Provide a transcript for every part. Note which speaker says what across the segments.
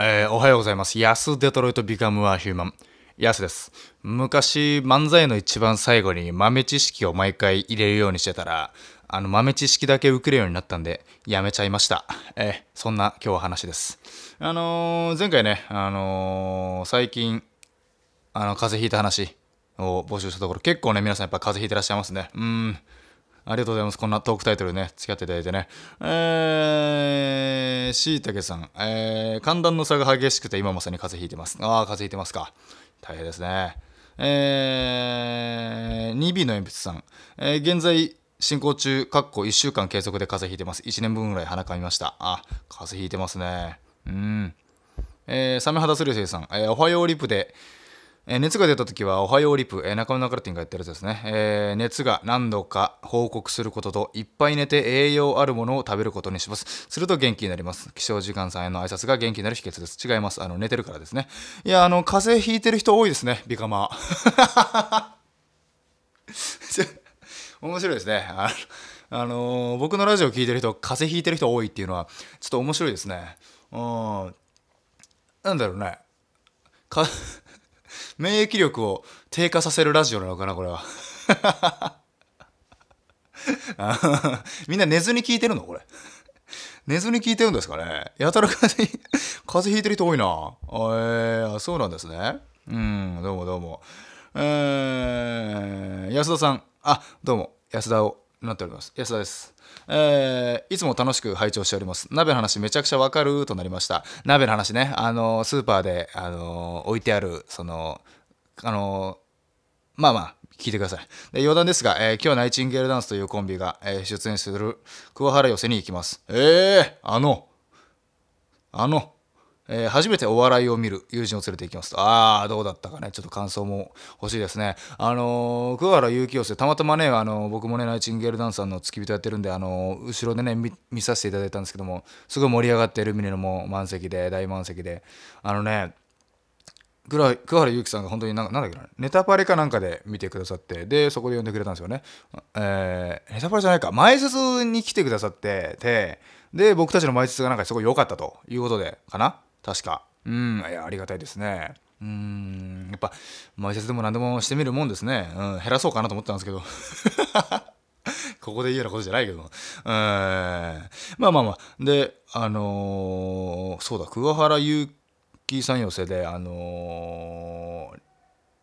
Speaker 1: えーおはようございます。安デトロイトビカムアヒューマン。安です。昔、漫才の一番最後に豆知識を毎回入れるようにしてたら、あの豆知識だけ受けるようになったんで、やめちゃいました。えーそんな今日は話です。あのー前回ね、あの最近、あの、風邪ひいた話を募集したところ、結構ね、皆さんやっぱ風邪ひいてらっしゃいますね。うーん。ありがとうございます。こんなトークタイトルね、付き合っていただいてね。えー、しいたけさん、えー、寒暖の差が激しくて今まさに風邪ひいてます。ああ、風邪ひいてますか。大変ですね。えー、2B の鉛筆さん、えー、現在進行中、かっこ1週間継続で風邪ひいてます。1年分ぐらい鼻かみました。あ、風邪ひいてますね。うん。えー、サメ肌スリセイさん、えーおはようリプで、え熱が出た時は、おはようリプ、えー中野中ルティンがやってるやつですね。えー熱が何度か報告することと、いっぱい寝て栄養あるものを食べることにします。すると元気になります。起床時間さんへの挨拶が元気になる秘訣です。違います。あの、寝てるからですね。いや、あの、風邪ひいてる人多いですね、ビカマ。面白いですね。あの、あのー僕のラジオ聞いてる人、風邪ひいてる人多いっていうのは、ちょっと面白いですね。うん。なんだろうね。か免疫力を低下させるラジオなのかなこれは。みんな寝ずに聞いてるのこれ。寝ずに聞いてるんですかね。やたら風邪風邪ひいてる人多いな。えー、そうなんですね。うんどうもどうも。えー、安田さん。あどうも。安田をなっております安田ですえーいつも楽しく拝聴しております。鍋の話めちゃくちゃわかるとなりました。鍋の話ね、あのスーパーで、あの置いてある、その、あのまあまあ、聞いてください。で余談ですが、えー今日ナイチンゲールダンスというコンビが、えー出演する桑原寄せに行きます。えー、あの、あの、えー初めてお笑いを見る友人を連れて行きますと。ああ、どうだったかね。ちょっと感想も欲しいですね。あのー、桑原祐希寄せ、たまたまね、あのー僕もね、ナイチンゲールダンスさんの付き人やってるんで、あのー後ろでね見、させていただいたんですけども、すごい盛り上がってルミネのも満席で、大満席で、あのね、桑原祐希さんが本当になんなんだっけなネタパレかなんかで見てくださってでそこで呼んでくれたんですよね、えーネタパレじゃないか前説に来てくださっててで僕たちの前説がなんかすごい良かったということでかな確か。うんいやありがたいですね。うんやっぱ前説でも何でもしてみるもんですね、うん、減らそうかなと思ったんですけど。ここで言うようなことじゃないけど。まあまあまあ。で、あのーそうだ、桑原祐希さん寄せで、あのー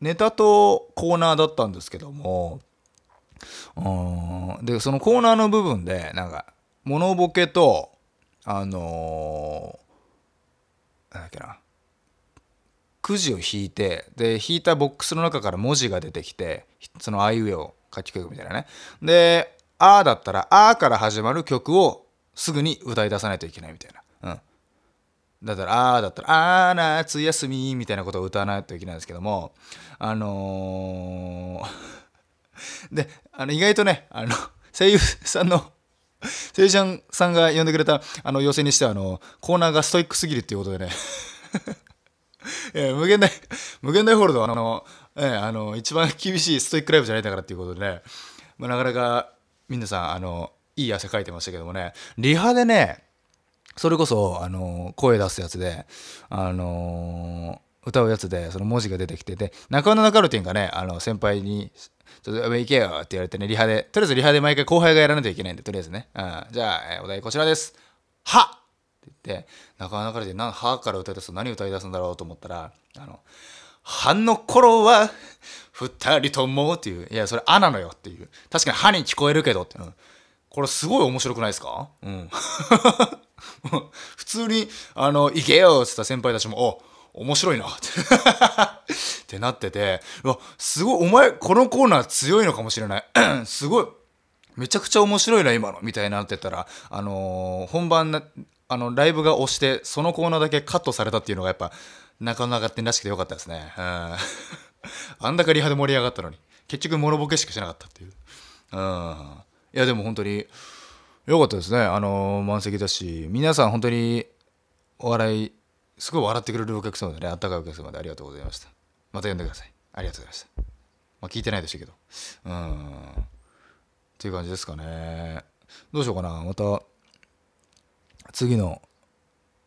Speaker 1: ネタとコーナーだったんですけども、うんで、そのコーナーの部分で、なんか、モノボケと、あのなんだっけな、くじを引いてで引いたボックスの中から文字が出てきてそのあいうえを書き込むみたいなね。で「あ」だったら「あ」から始まる曲をすぐに歌い出さないといけないみたいな。うん。だったら「あ」だったら「あー夏休み」みたいなことを歌わないといけないんですけどもあのー であの意外とねあの声優さんの声優ちゃんさんが呼んでくれたあの寄せにしてはあのコーナーがストイックすぎるっていうことでね。え無限大、無限大ホールドはあの、えーあの、一番厳しいストイックライブじゃないんだからっていうことでね、まあ、なかなか皆さん、あの、いい汗かいてましたけどもね、リハでね、それこそ、あの、声出すやつで、あの歌うやつで、その文字が出てきて、で、中野中ルティンがね、あの、先輩に、ちょっと上行けよって言われてね、リハで、とりあえずリハで毎回後輩がやらないといけないんで、とりあえずね、うん、じゃあ、えーお題こちらです。はっ!て言って中野中で何歯から歌い出すと何歌い出すんだろうと思ったら「あの歯の頃は二人とも」っていういやそれ「あ」なのよっていう確かに「歯に聞こえるけどって、うん。これすごい面白くないですか？うん。普通に「あの行けよ」っつった先輩たちも「お面白いな」ってなってて。うわすごいお前このコーナー強いのかもしれない。すごい。めちゃくちゃ面白いな今の。みたいになってたら、あのー本番あのライブが押してそのコーナーだけカットされたっていうのがやっぱ中野上がってらしくてよかったですね、うん、あんだかリハで盛り上がったのに。結局モノボケしかしなかったっていう、うん、いやでも本当によかったですね。あのー満席だし。皆さん本当にお笑いすごい笑ってくれるお客様でね。あったかいお客様で。ありがとうございました。また呼んでください。ありがとうございました。まあ聞いてないでしょうけど。うん。っていう感じですかね。どうしようかな。また次の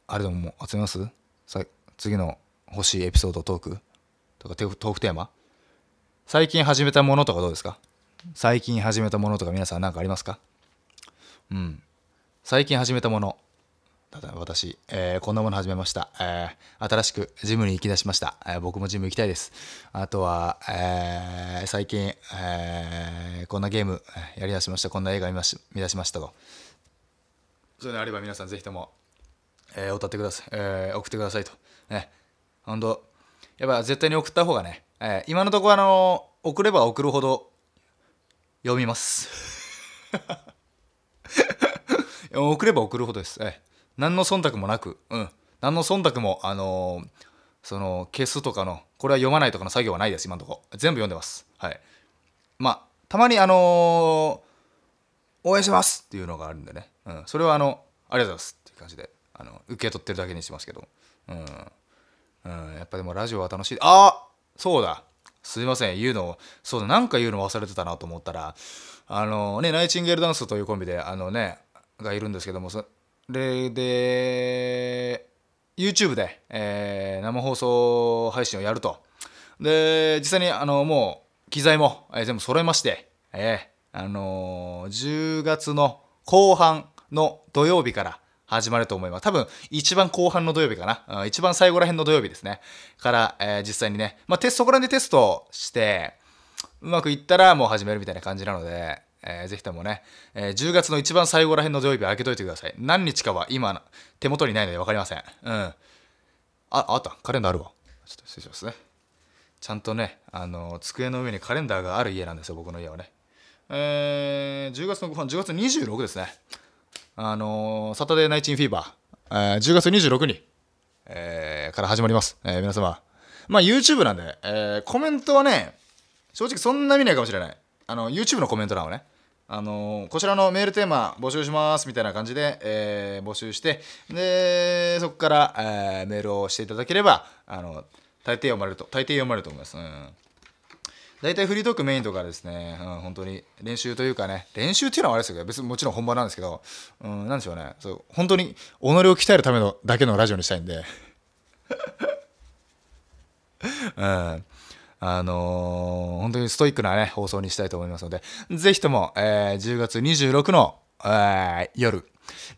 Speaker 1: あれでも集めます？さ次の欲しいエピソードトーク？とかトークテーマ？最近始めたものとかどうですか？最近始めたものとか皆さん何かありますか？うん。最近始めたもの。例えば私、えー、こんなもの始めました、えー、新しくジムに行き出しました、えー、僕もジム行きたいです。あとは、え最近、えこんなゲームやりだしました。こんな映画見まし見出しましたと。そういうのあれば皆さんぜひとも、えー、歌ってください、え送ってくださいと。ね。本当やっぱ絶対に送った方がね、え今のところあの送れば送るほど読みます 送れば送るほどです、え何の忖度もなく、うん、何の忖度も、あのー、その消すとかのこれは読まないとかの作業はないです今のとこ。ろ全部読んでます。はい。まあたまにあのー、応援しますっていうのがあるんでね、うん、それはあのありがとうございますっていう感じであの受け取ってるだけにしますけど。うん、うん、やっぱでもラジオは楽しい。あそうだ。すいません。言うのそうだ。なんか言うの忘れてたなと思ったらあのねナイチンゲールダンスというコンビであのねがいるんですけどもでで YouTube で、えー、生放送配信をやるとで実際にあのもう機材も、えー、全部揃えまして、えー、あのー、10月の後半の土曜日から始まると思います。多分、一番後半の土曜日かな。うん、一番最後ら辺の土曜日ですね。から、えー、実際にね、まあ、テスト、そこら辺でテストして、うまくいったらもう始めるみたいな感じなので、えー、ぜひともね、えー、10月の一番最後ら辺の土曜日開けといてください。何日かは今、手元にないので分かりません。うん。あ、あった？カレンダーあるわ。ちょっと失礼しますね。ちゃんとね、あの、机の上にカレンダーがある家なんですよ、僕の家はね。えー、10月の後半、10月26ですね。あのサタデーナイチンフィーバー、えー、10月26日、えー、から始まります。えー、皆様。まあ、YouTube なんで、えー、コメントはね、正直そんな見ないかもしれない。あの、YouTube のコメント欄をね、あのこちらのメールテーマ募集しますみたいな感じで、えー、募集してでそこから、えー、メールをしていただければあの大抵読まれると大抵読まれると思います、うん、大体フリートークメインとかですね、うん、本当に練習というかね練習っていうのはあれですけど別にもちろん本番なんですけど、うん、なんでしょうね。そう本当に己を鍛えるためのだけのラジオにしたいんで。うん。あのー、本当にストイックなね、放送にしたいと思いますので、ぜひとも、えー、10月26の、えー、夜、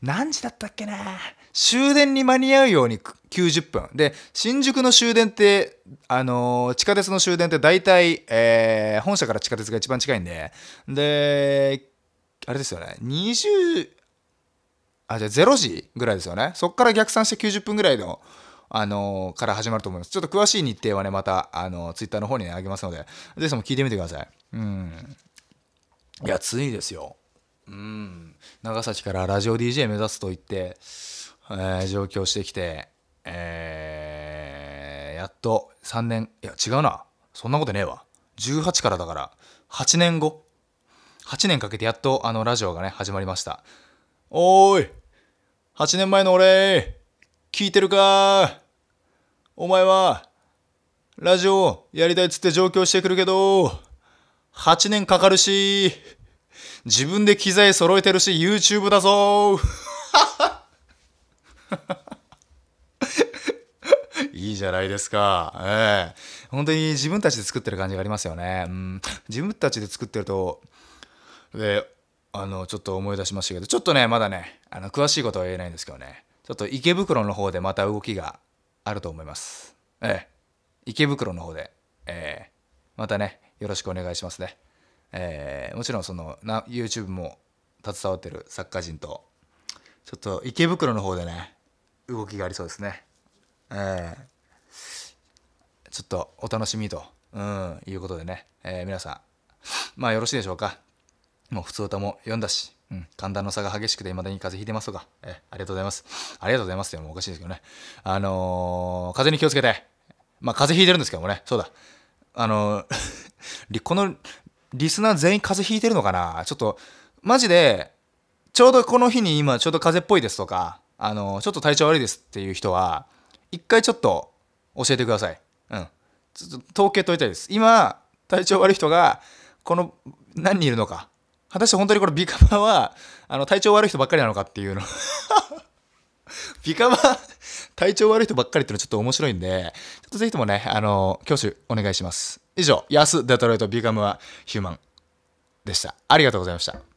Speaker 1: 何時だったっけな終電に間に合うように90分。で、新宿の終電って、あのー、地下鉄の終電って大体、えー、本社から地下鉄が一番近いんで、で、あれですよね、20、あ、じゃあ0時ぐらいですよね。そこから逆算して90分ぐらいの、あのから始まると思います。ちょっと詳しい日程はね、また、あのツイッターの方にね、あげますので、ぜひとも聞いてみてください。うん。いや、ついですよ。うん。長崎からラジオ DJ 目指すと言って、えー、上京してきて、えー、やっと3年、いや、違うな。そんなことねえわ。18からだから、8年後 ?8 年かけてやっとあのラジオがね、始まりました。おーい !8 年前の俺聞いてるか？お前は、ラジオやりたいっつって上京してくるけど、8年かかるし、自分で機材揃えてるし、YouTube だぞ いいじゃないですか。ええ本当に自分たちで作ってる感じがありますよね。うん、自分たちで作ってると、で、あの、ちょっと思い出しましたけど、ちょっとね、まだね、あの、詳しいことは言えないんですけどね。ちょっと池袋の方でまた動きがあると思います。ええ、池袋の方で、ええ、またね、よろしくお願いしますね。ええ、もちろんそのな YouTube も携わってる作家人と、ちょっと池袋の方でね、動きがありそうですね。ええ、ちょっとお楽しみと、うん、いうことでね、えー、皆さん、まあよろしいでしょうか。もう普通歌も読んだし、うん、寒暖の差が激しくて未だに風邪ひいてますとか、えありがとうございます。ありがとうございますってもおかしいですけどね。あのー、風邪に気をつけて、まあ風邪ひいてるんですけどもね、そうだ。あのー、このリスナー全員風邪ひいてるのかな？ちょっと、マジで、ちょうどこの日に今ちょうど風邪っぽいですとか、あのー、ちょっと体調悪いですっていう人は、一回ちょっと教えてください。うん。ちょっと統計取りたいです。今、体調悪い人が、この何人いるのか。果たして本当にこのビカマはあの体調悪い人ばっかりなのかっていうの ビカマ体調悪い人ばっかりっていうのはちょっと面白いんで、ちょっとぜひともね、あの、挙手お願いします。以上、安デトロイトビカムはヒューマンでした。ありがとうございました。